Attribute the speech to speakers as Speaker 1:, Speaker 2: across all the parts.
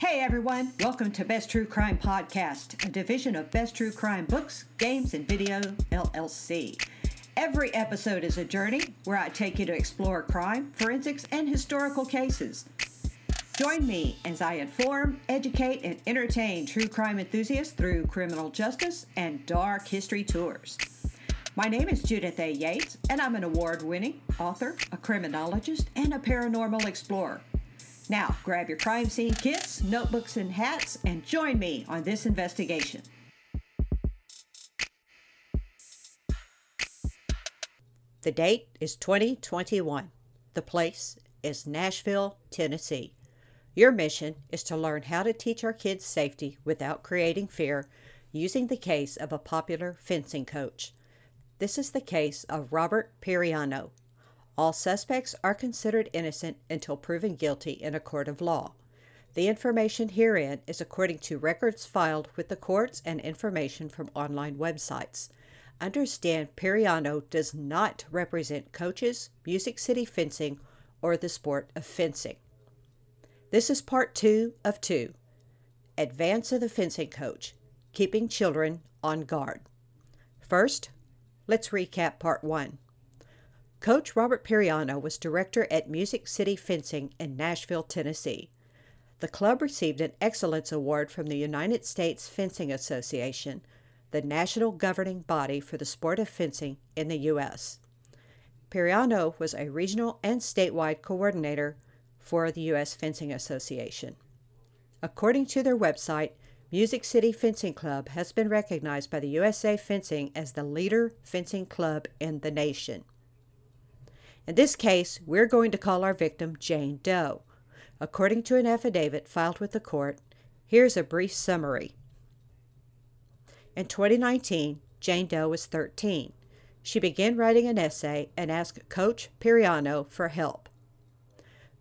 Speaker 1: Hey everyone, welcome to Best True Crime Podcast, a division of Best True Crime Books, Games, and Video LLC. Every episode is a journey where I take you to explore crime, forensics, and historical cases. Join me as I inform, educate, and entertain true crime enthusiasts through criminal justice and dark history tours. My name is Judith A. Yates, and I'm an award winning author, a criminologist, and a paranormal explorer. Now, grab your crime scene kits, notebooks, and hats, and join me on this investigation. The date is 2021. The place is Nashville, Tennessee. Your mission is to learn how to teach our kids safety without creating fear using the case of a popular fencing coach. This is the case of Robert Piraino. All suspects are considered innocent until proven guilty in a court of law. The information herein is according to records filed with the courts and information from online websites. Understand Piraino does not represent coaches, Music City Fencing, or the sport of fencing. This is part two of two Advance of the Fencing Coach Keeping Children on Guard. First, Let's recap part one. Coach Robert Piraino was director at Music City Fencing in Nashville, Tennessee. The club received an Excellence Award from the United States Fencing Association, the national governing body for the sport of fencing in the U.S. Piraino was a regional and statewide coordinator for the U.S. Fencing Association. According to their website, Music City Fencing Club has been recognized by the USA Fencing as the leader fencing club in the nation. In this case, we're going to call our victim Jane Doe. According to an affidavit filed with the court, here's a brief summary. In 2019, Jane Doe was 13. She began writing an essay and asked Coach Piraino for help.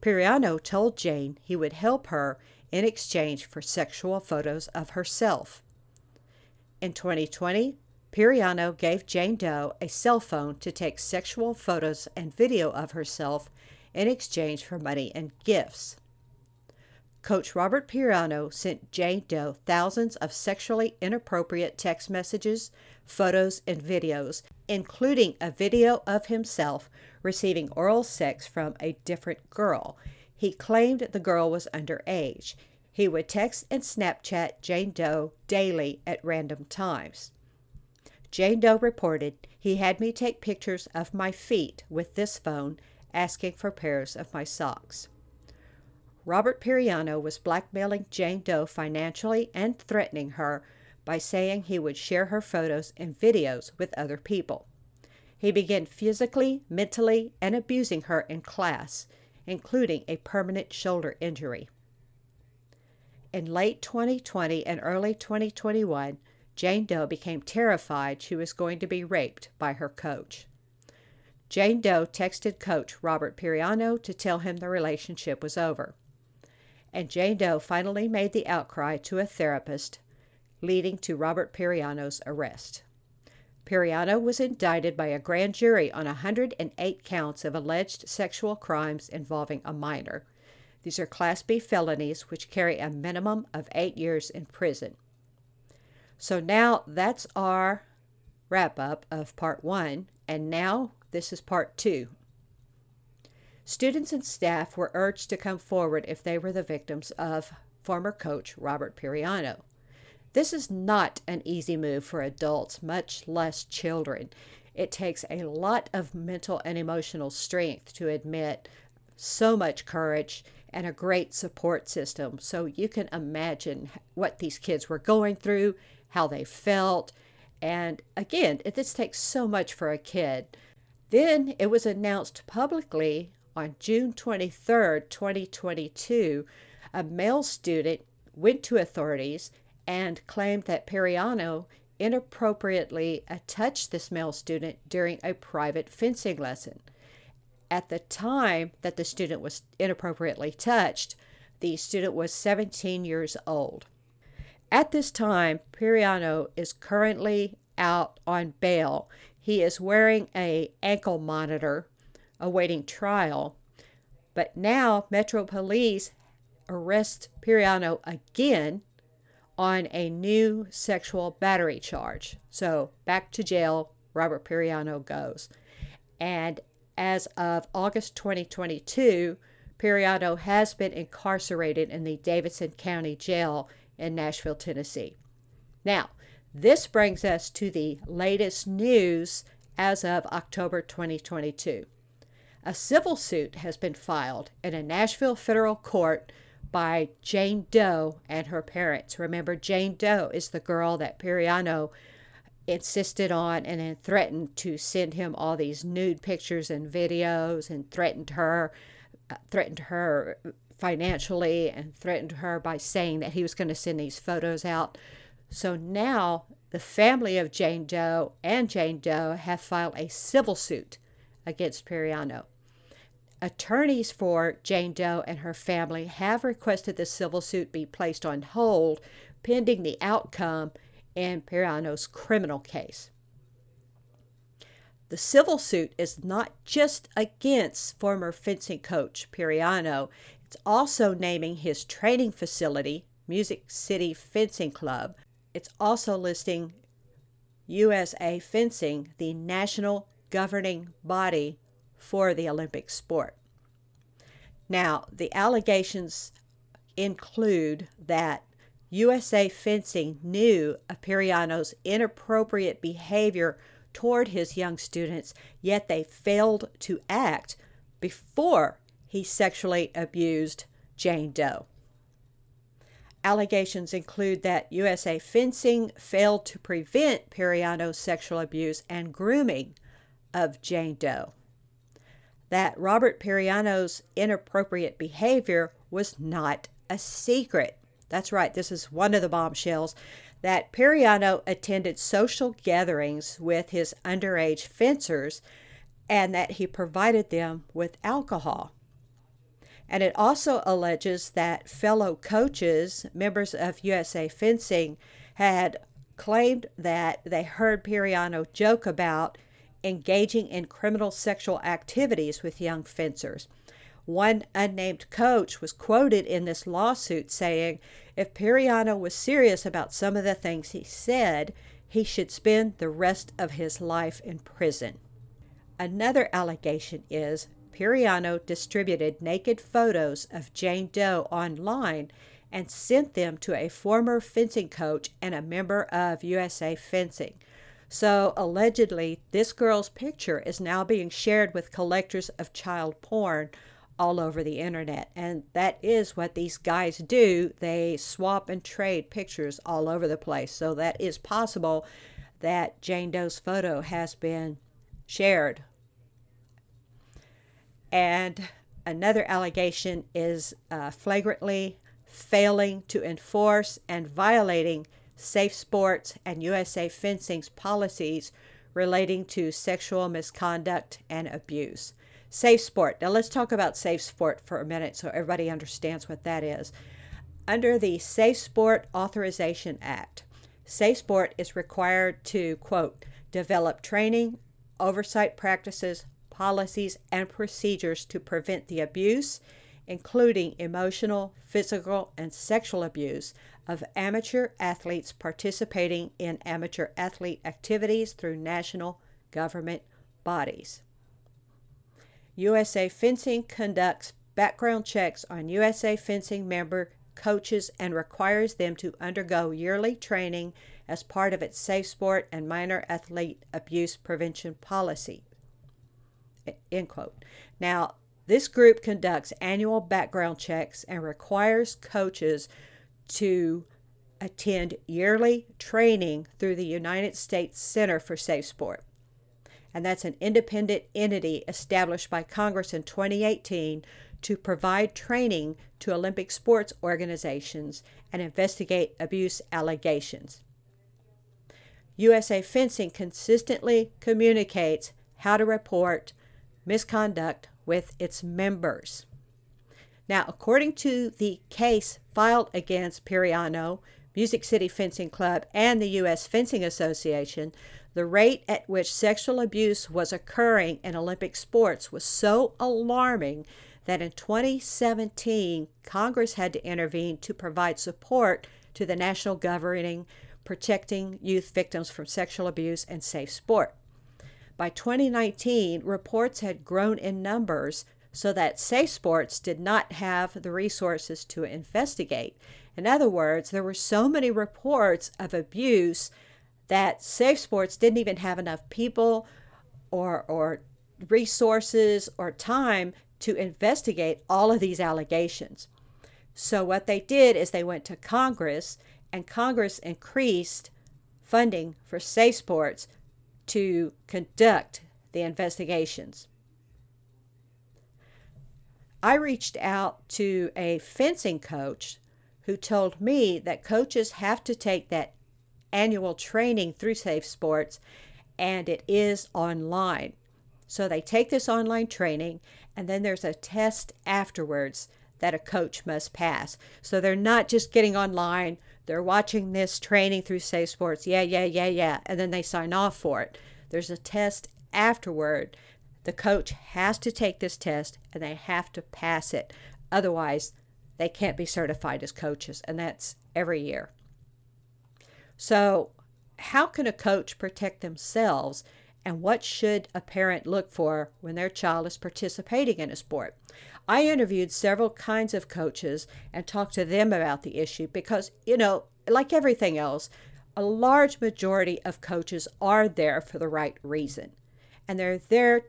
Speaker 1: Piraino told Jane he would help her in exchange for sexual photos of herself. In 2020, Piraino gave Jane Doe a cell phone to take sexual photos and video of herself in exchange for money and gifts. Coach Robert Piraino sent Jane Doe thousands of sexually inappropriate text messages, photos, and videos, including a video of himself receiving oral sex from a different girl he claimed the girl was underage. He would text and Snapchat Jane Doe daily at random times. Jane Doe reported, He had me take pictures of my feet with this phone, asking for pairs of my socks. Robert Piraino was blackmailing Jane Doe financially and threatening her by saying he would share her photos and videos with other people. He began physically, mentally, and abusing her in class including a permanent shoulder injury. In late 2020 and early 2021, Jane Doe became terrified she was going to be raped by her coach. Jane Doe texted coach Robert Piraino to tell him the relationship was over. And Jane Doe finally made the outcry to a therapist, leading to Robert Piraino's arrest. Piraino was indicted by a grand jury on 108 counts of alleged sexual crimes involving a minor. These are Class B felonies which carry a minimum of eight years in prison. So now that's our wrap up of part one, and now this is part two. Students and staff were urged to come forward if they were the victims of former coach Robert Piraino. This is not an easy move for adults, much less children. It takes a lot of mental and emotional strength to admit so much courage and a great support system. So you can imagine what these kids were going through, how they felt. And again, it this takes so much for a kid. Then it was announced publicly on June 23rd, 2022. A male student went to authorities and claimed that Piraino inappropriately touched this male student during a private fencing lesson. At the time that the student was inappropriately touched, the student was 17 years old. At this time, Piraino is currently out on bail. He is wearing a ankle monitor awaiting trial. But now Metro Police arrests Piraino again on a new sexual battery charge. So back to jail, Robert Piraino goes. And as of August 2022, Piraino has been incarcerated in the Davidson County Jail in Nashville, Tennessee. Now, this brings us to the latest news as of October 2022. A civil suit has been filed in a Nashville federal court by Jane Doe and her parents. Remember, Jane Doe is the girl that Piraino insisted on and then threatened to send him all these nude pictures and videos and threatened her uh, threatened her financially and threatened her by saying that he was going to send these photos out. So now the family of Jane Doe and Jane Doe have filed a civil suit against Piraino. Attorneys for Jane Doe and her family have requested the civil suit be placed on hold pending the outcome in Piraino's criminal case. The civil suit is not just against former fencing coach Piraino, it's also naming his training facility, Music City Fencing Club. It's also listing USA Fencing, the national governing body for the Olympic sport. Now, the allegations include that USA Fencing knew of Piraino's inappropriate behavior toward his young students, yet they failed to act before he sexually abused Jane Doe. Allegations include that USA Fencing failed to prevent Piraino's sexual abuse and grooming of Jane Doe. That Robert Piraino's inappropriate behavior was not a secret. That's right, this is one of the bombshells that Piraino attended social gatherings with his underage fencers and that he provided them with alcohol. And it also alleges that fellow coaches, members of USA Fencing, had claimed that they heard Piraino joke about engaging in criminal sexual activities with young fencers. One unnamed coach was quoted in this lawsuit saying if Piraino was serious about some of the things he said, he should spend the rest of his life in prison. Another allegation is Piraino distributed naked photos of Jane Doe online and sent them to a former fencing coach and a member of USA Fencing. So, allegedly, this girl's picture is now being shared with collectors of child porn all over the internet. And that is what these guys do. They swap and trade pictures all over the place. So, that is possible that Jane Doe's photo has been shared and another allegation is uh, flagrantly failing to enforce and violating Safe Sports and USA Fencing's policies relating to sexual misconduct and abuse. Safe Sport. Now let's talk about Safe Sport for a minute so everybody understands what that is. Under the Safe Sport Authorization Act, Safe Sport is required to, quote, develop training, oversight practices, policies, and procedures to prevent the abuse, including emotional, physical, and sexual abuse, of amateur athletes participating in amateur athlete activities through national government bodies. USA Fencing conducts background checks on USA Fencing member coaches and requires them to undergo yearly training as part of its safe sport and minor athlete abuse prevention policy. End quote. Now, this group conducts annual background checks and requires coaches to attend yearly training through the United States Center for Safe Sport. And that's an independent entity established by Congress in 2018 to provide training to Olympic sports organizations and investigate abuse allegations. USA Fencing consistently communicates how to report misconduct with its members. Now, according to the case filed against Piraino, Music City Fencing Club, and the U.S. Fencing Association, the rate at which sexual abuse was occurring in Olympic sports was so alarming that in 2017, Congress had to intervene to provide support to the national governing protecting youth victims from sexual abuse and safe sport. By 2019, reports had grown in numbers so that Safe Sports did not have the resources to investigate. In other words, there were so many reports of abuse that Safe Sports didn't even have enough people or, or resources or time to investigate all of these allegations. So, what they did is they went to Congress, and Congress increased funding for Safe Sports to conduct the investigations. I reached out to a fencing coach who told me that coaches have to take that annual training through Safe Sports and it is online. So they take this online training and then there's a test afterwards that a coach must pass. So they're not just getting online, they're watching this training through Safe Sports. Yeah, yeah, yeah, yeah. And then they sign off for it. There's a test afterward the coach has to take this test and they have to pass it. Otherwise, they can't be certified as coaches, and that's every year. So, how can a coach protect themselves, and what should a parent look for when their child is participating in a sport? I interviewed several kinds of coaches and talked to them about the issue because, you know, like everything else, a large majority of coaches are there for the right reason. And they're there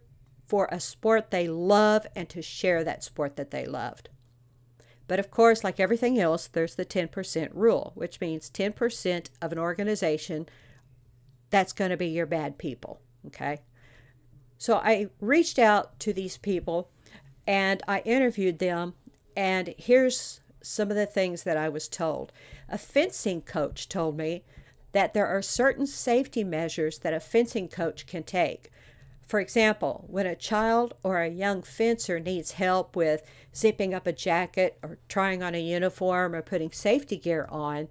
Speaker 1: for a sport they love and to share that sport that they loved. But of course, like everything else, there's the 10% rule, which means 10% of an organization that's going to be your bad people. Okay. So I reached out to these people and I interviewed them. And here's some of the things that I was told. A fencing coach told me that there are certain safety measures that a fencing coach can take. For example, when a child or a young fencer needs help with zipping up a jacket or trying on a uniform or putting safety gear on,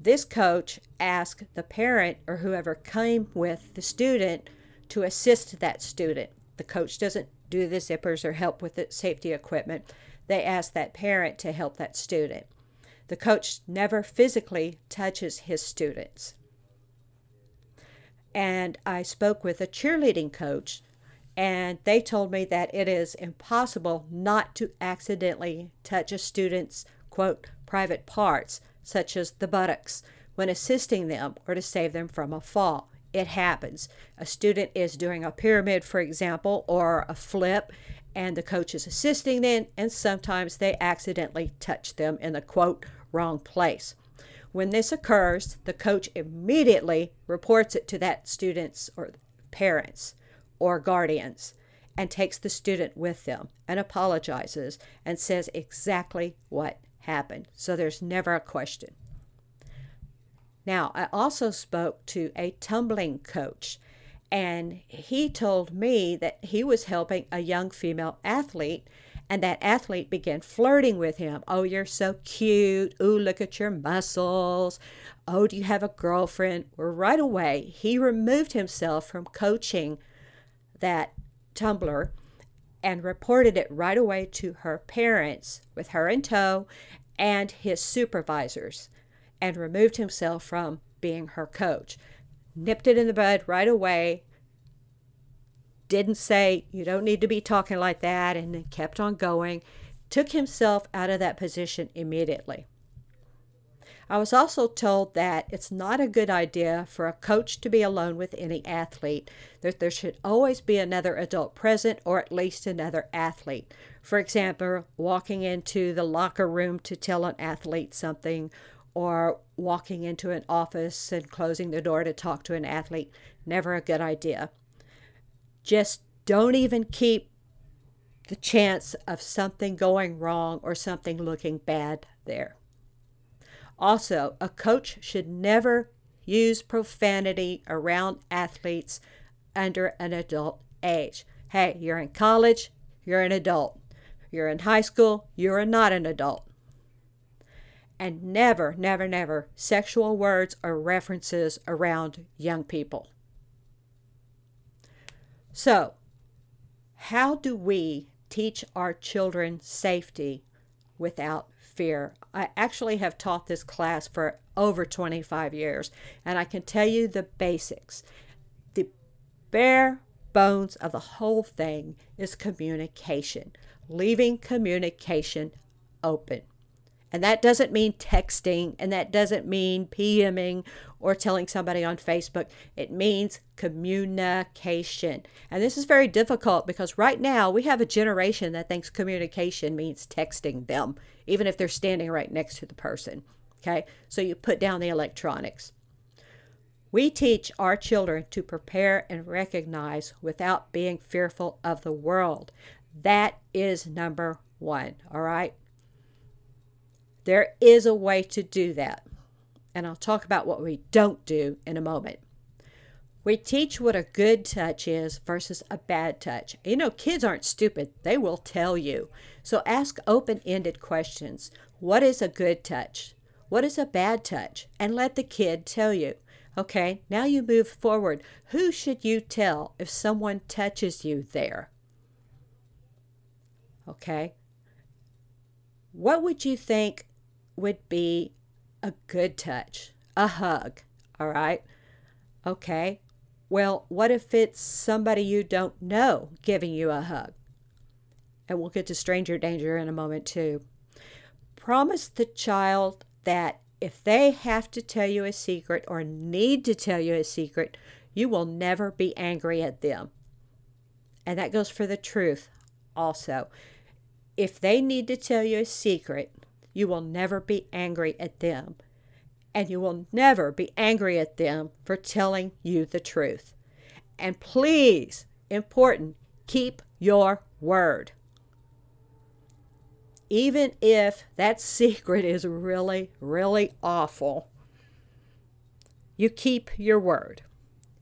Speaker 1: this coach asks the parent or whoever came with the student to assist that student. The coach doesn't do the zippers or help with the safety equipment. They ask that parent to help that student. The coach never physically touches his students and I spoke with a cheerleading coach, and they told me that it is impossible not to accidentally touch a student's quote private parts, such as the buttocks, when assisting them or to save them from a fall. It happens. A student is doing a pyramid, for example, or a flip, and the coach is assisting them, and sometimes they accidentally touch them in the quote wrong place. When this occurs, the coach immediately reports it to that student's or parents or guardians and takes the student with them and apologizes and says exactly what happened. So there's never a question. Now, I also spoke to a tumbling coach, and he told me that he was helping a young female athlete and that athlete began flirting with him. Oh, you're so cute. Oh, look at your muscles. Oh, do you have a girlfriend? Well, right away, he removed himself from coaching that tumbler and reported it right away to her parents with her in tow and his supervisors and removed himself from being her coach. Nipped it in the bud right away didn't say, you don't need to be talking like that, and then kept on going, took himself out of that position immediately. I was also told that it's not a good idea for a coach to be alone with any athlete, that there should always be another adult present or at least another athlete. For example, walking into the locker room to tell an athlete something, or walking into an office and closing the door to talk to an athlete. Never a good idea. Just don't even keep the chance of something going wrong or something looking bad there. Also, a coach should never use profanity around athletes under an adult age. Hey, you're in college, you're an adult. You're in high school, you're not an adult. And never, never, never sexual words or references around young people. So, how do we teach our children safety without fear. I actually have taught this class for over 25 years, and I can tell you the basics. The bare bones of the whole thing is communication, leaving communication open. And that doesn't mean texting, and that doesn't mean PMing or telling somebody on Facebook. It means communication. And this is very difficult because right now we have a generation that thinks communication means texting them, even if they're standing right next to the person. Okay, so you put down the electronics. We teach our children to prepare and recognize without being fearful of the world. That is number one, all right? There is a way to do that. And I'll talk about what we don't do in a moment. We teach what a good touch is versus a bad touch. You know, kids aren't stupid, they will tell you. So ask open ended questions. What is a good touch? What is a bad touch? And let the kid tell you. Okay, now you move forward. Who should you tell if someone touches you there? Okay. What would you think would be a good touch, a hug, all right? Okay. Well, what if it's somebody you don't know giving you a hug? And we'll get to stranger danger in a moment, too. Promise the child that if they have to tell you a secret or need to tell you a secret, you will never be angry at them. And that goes for the truth also. If they need to tell you a secret, you will never be angry at them. And you will never be angry at them for telling you the truth. And please, important, keep your word. Even if that secret is really, really awful, you keep your word.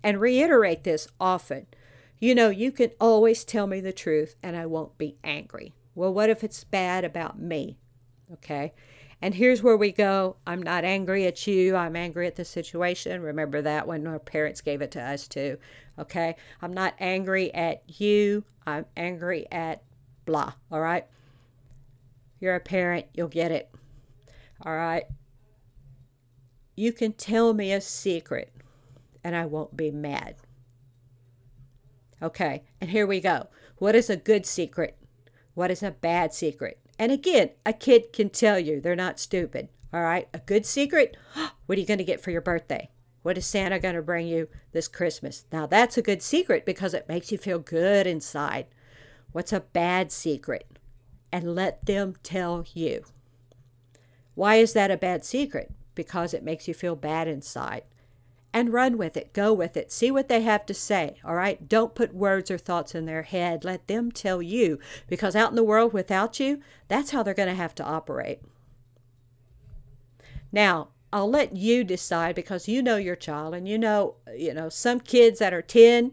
Speaker 1: And reiterate this often. You know, you can always tell me the truth and I won't be angry. Well, what if it's bad about me? Okay. And here's where we go. I'm not angry at you. I'm angry at the situation. Remember that when our parents gave it to us too. Okay. I'm not angry at you. I'm angry at blah. All right. You're a parent. You'll get it. All right. You can tell me a secret and I won't be mad. Okay. And here we go. What is a good secret? What is a bad secret? And again, a kid can tell you they're not stupid. All right. A good secret. What are you going to get for your birthday? What is Santa going to bring you this Christmas? Now, that's a good secret because it makes you feel good inside. What's a bad secret? And let them tell you. Why is that a bad secret? Because it makes you feel bad inside and run with it. Go with it. See what they have to say. All right. Don't put words or thoughts in their head. Let them tell you because out in the world without you, that's how they're going to have to operate. Now, I'll let you decide because you know your child and you know, you know, some kids that are 10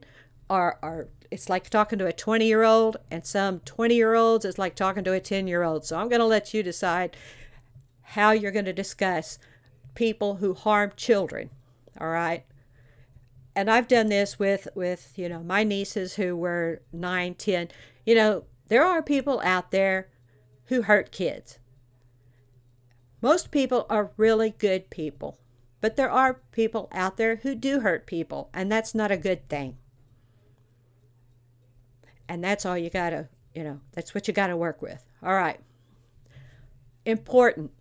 Speaker 1: are are it's like talking to a 20 year old and some 20 year olds is like talking to a 10 year old. So I'm going to let you decide how you're going to discuss people who harm children all right? And i've done this with with you know my nieces who were 9 10 you know there are people out there who hurt kids. Most people are really good people but there are people out there who do hurt people and that's not a good thing. And that's all you gotta you know that's what you gotta work with. All right. Important.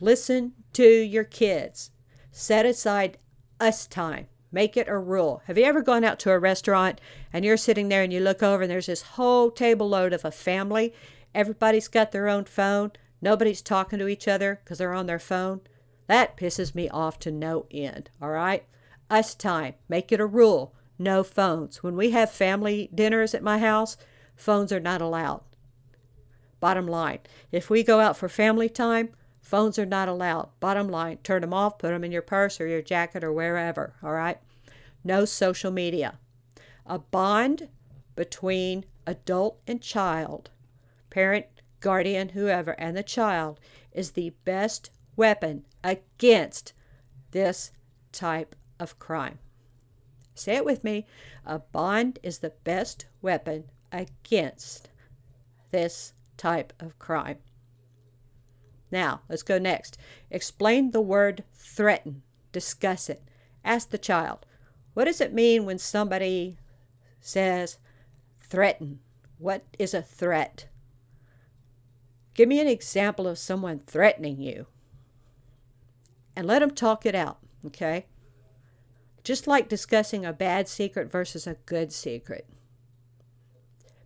Speaker 1: Listen to your kids. Set aside us time. Make it a rule. Have you ever gone out to a restaurant and you're sitting there and you look over and there's this whole table load of a family? Everybody's got their own phone. Nobody's talking to each other because they're on their phone. That pisses me off to no end. All right? Us time. Make it a rule. No phones. When we have family dinners at my house, phones are not allowed. Bottom line, if we go out for family time, Phones are not allowed. Bottom line, turn them off, put them in your purse or your jacket or wherever, all right? No social media. A bond between adult and child, parent, guardian, whoever, and the child is the best weapon against this type of crime. Say it with me. A bond is the best weapon against this type of crime. Now, let's go next. Explain the word threaten. Discuss it. Ask the child, what does it mean when somebody says threaten? What is a threat? Give me an example of someone threatening you. And let them talk it out, okay? Just like discussing a bad secret versus a good secret.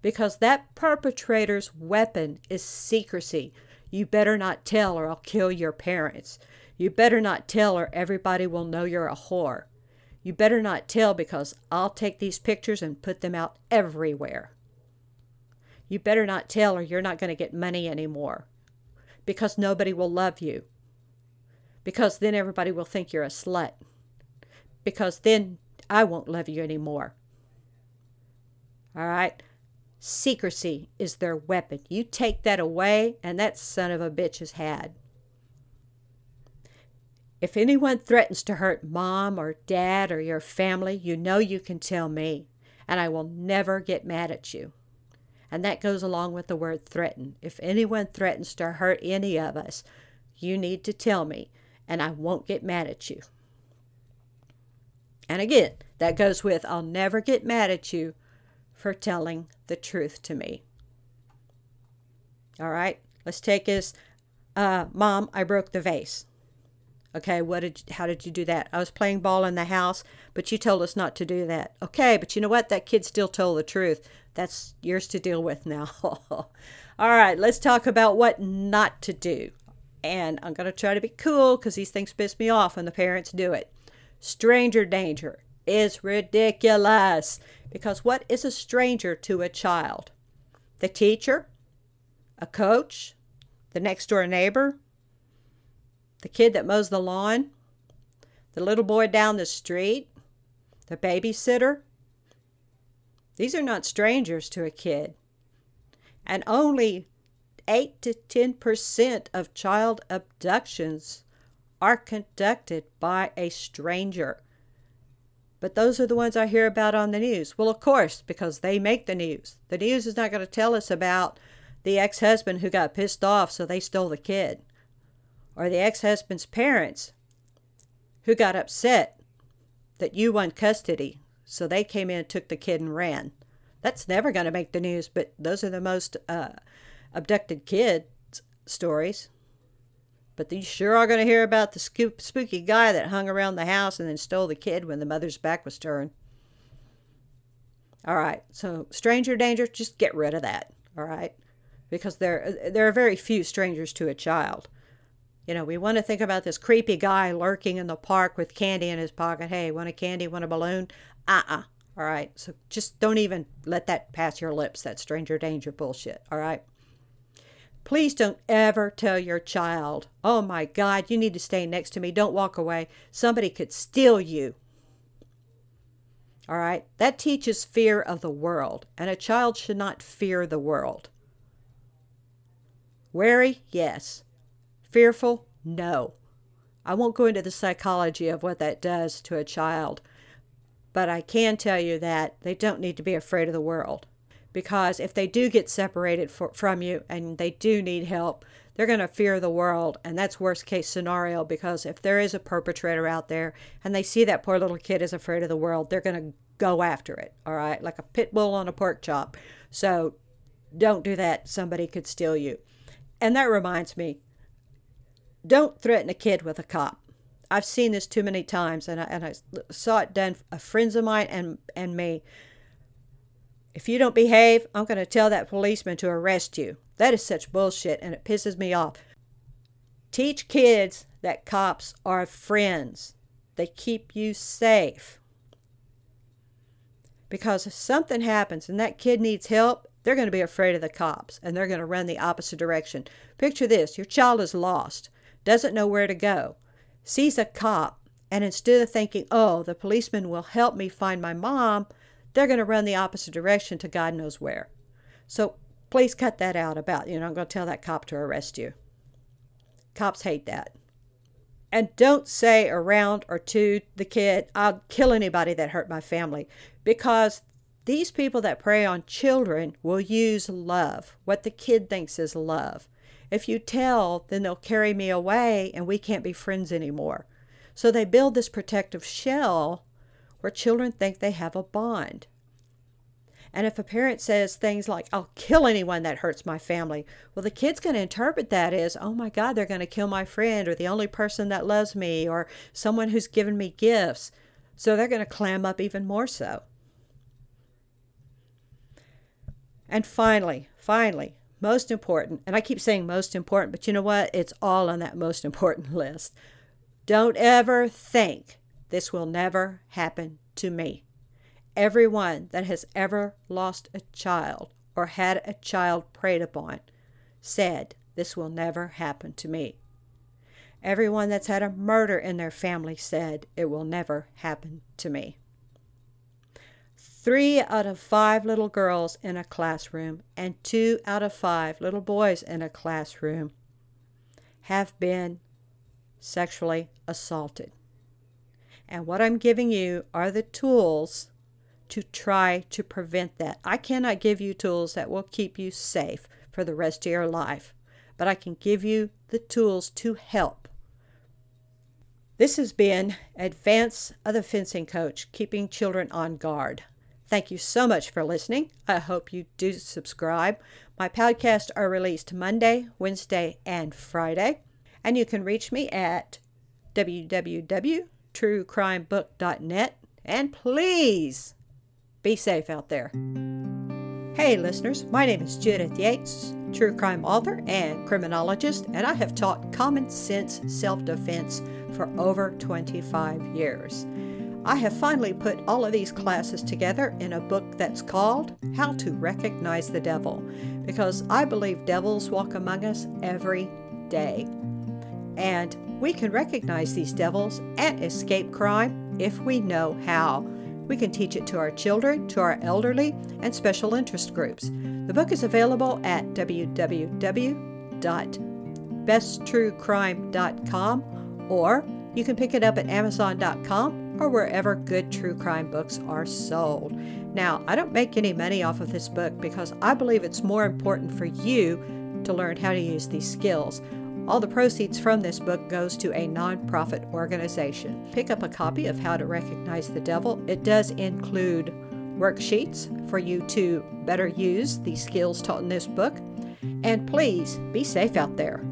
Speaker 1: Because that perpetrator's weapon is secrecy. You better not tell or I'll kill your parents. You better not tell or everybody will know you're a whore. You better not tell because I'll take these pictures and put them out everywhere. You better not tell or you're not going to get money anymore because nobody will love you. Because then everybody will think you're a slut. Because then I won't love you anymore. All right? Secrecy is their weapon. You take that away, and that son of a bitch is had. If anyone threatens to hurt mom or dad or your family, you know you can tell me, and I will never get mad at you. And that goes along with the word threaten. If anyone threatens to hurt any of us, you need to tell me, and I won't get mad at you. And again, that goes with I'll never get mad at you for telling the truth to me. All right, let's take this. Uh, Mom, I broke the vase. Okay, what did how did you do that? I was playing ball in the house, but you told us not to do that. Okay, but you know what? That kid still told the truth. That's yours to deal with now. All right, let's talk about what not to do. And I'm going to try to be cool because these things piss me off when the parents do it. Stranger danger is ridiculous. Because what is a stranger to a child? The teacher? A coach? The next door neighbor? The kid that mows the lawn? The little boy down the street? The babysitter? These are not strangers to a kid. And only 8 to 10% of child abductions are conducted by a stranger. But those are the ones I hear about on the news. Well, of course, because they make the news. The news is not going to tell us about the ex husband who got pissed off, so they stole the kid, or the ex husband's parents who got upset that you won custody, so they came in took the kid and ran. That's never going to make the news, but those are the most uh, abducted kids stories. But you sure are going to hear about the scoop, spooky guy that hung around the house and then stole the kid when the mother's back was turned. All right, so stranger danger, just get rid of that. All right, because there there are very few strangers to a child. You know, we want to think about this creepy guy lurking in the park with candy in his pocket. Hey, want a candy? Want a balloon? Uh uh All right, so just don't even let that pass your lips. That stranger danger bullshit. All right. Please don't ever tell your child, oh my God, you need to stay next to me. Don't walk away. Somebody could steal you. All right? That teaches fear of the world, and a child should not fear the world. Wary? Yes. Fearful? No. I won't go into the psychology of what that does to a child, but I can tell you that they don't need to be afraid of the world because if they do get separated for, from you and they do need help, they're going to fear the world. And that's worst case scenario because if there is a perpetrator out there and they see that poor little kid is afraid of the world, they're going to go after it. All right. Like a pit bull on a pork chop. So don't do that. Somebody could steal you. And that reminds me don't threaten a kid with a cop. I've seen this too many times and I, and I saw it done, a friends of mine and, and me if you don't behave, I'm going to tell that policeman to arrest you. That is such bullshit and it pisses me off. Teach kids that cops are friends, they keep you safe. Because if something happens and that kid needs help, they're going to be afraid of the cops and they're going to run the opposite direction. Picture this your child is lost, doesn't know where to go, sees a cop, and instead of thinking, oh, the policeman will help me find my mom, they're going to run the opposite direction to God knows where. So please cut that out about, you know, I'm going to tell that cop to arrest you. Cops hate that. And don't say around or to the kid, I'll kill anybody that hurt my family, because These people that prey on children will use love, what the kid thinks is love. If you tell, then they'll carry me away and we can't be friends anymore. So they build this protective shell where children think they have a bond. And if a parent says things like, I'll kill anyone that hurts my family, well, the kid's going to interpret that as, oh my God, they're going to kill my friend or the only person that loves me or someone who's given me gifts. So they're going to clam up even more so. And finally, finally, most important, and I keep saying most important, but you know what? It's all on that most important list. Don't ever think this will never happen to me. Everyone that has ever lost a child or had a child preyed upon said, This will never happen to me. Everyone that's had a murder in their family said, It will never happen to me. Three out of five little girls in a classroom and two out of five little boys in a classroom have been sexually assaulted. And what I'm giving you are the tools to try to prevent that. I cannot give you tools that will keep you safe for the rest of your life, but I can give you the tools to help. This has been Advance of the Fencing Coach, keeping children on guard. Thank you so much for listening. I hope you do subscribe. My podcasts are released Monday, Wednesday, and Friday, and you can reach me at www.truecrimebook.net. And please be safe out there. Hey, listeners, my name is Judith Yates, true crime author and criminologist, and I have taught common sense self defense for over 25 years. I have finally put all of these classes together in a book that's called How to Recognize the Devil, because I believe devils walk among us every day. And we can recognize these devils and escape crime if we know how. We can teach it to our children, to our elderly, and special interest groups. The book is available at www.besttruecrime.com or you can pick it up at amazon.com or wherever good true crime books are sold. Now, I don't make any money off of this book because I believe it's more important for you to learn how to use these skills. All the proceeds from this book goes to a nonprofit organization. Pick up a copy of How to Recognize the Devil. It does include worksheets for you to better use the skills taught in this book. And please be safe out there.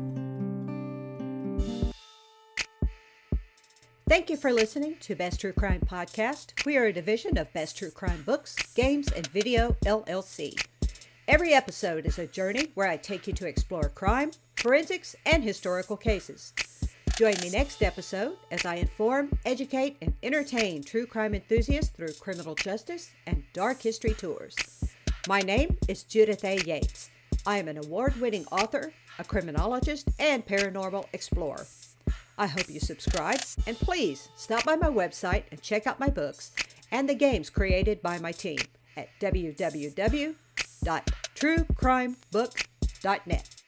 Speaker 1: Thank you for listening to Best True Crime Podcast. We are a division of Best True Crime Books, Games, and Video LLC. Every episode is a journey where I take you to explore crime, forensics, and historical cases. Join me next episode as I inform, educate, and entertain true crime enthusiasts through criminal justice and dark history tours. My name is Judith A. Yates. I am an award winning author, a criminologist, and paranormal explorer. I hope you subscribe, and please stop by my website and check out my books and the games created by my team at www www.truecrimebook.net.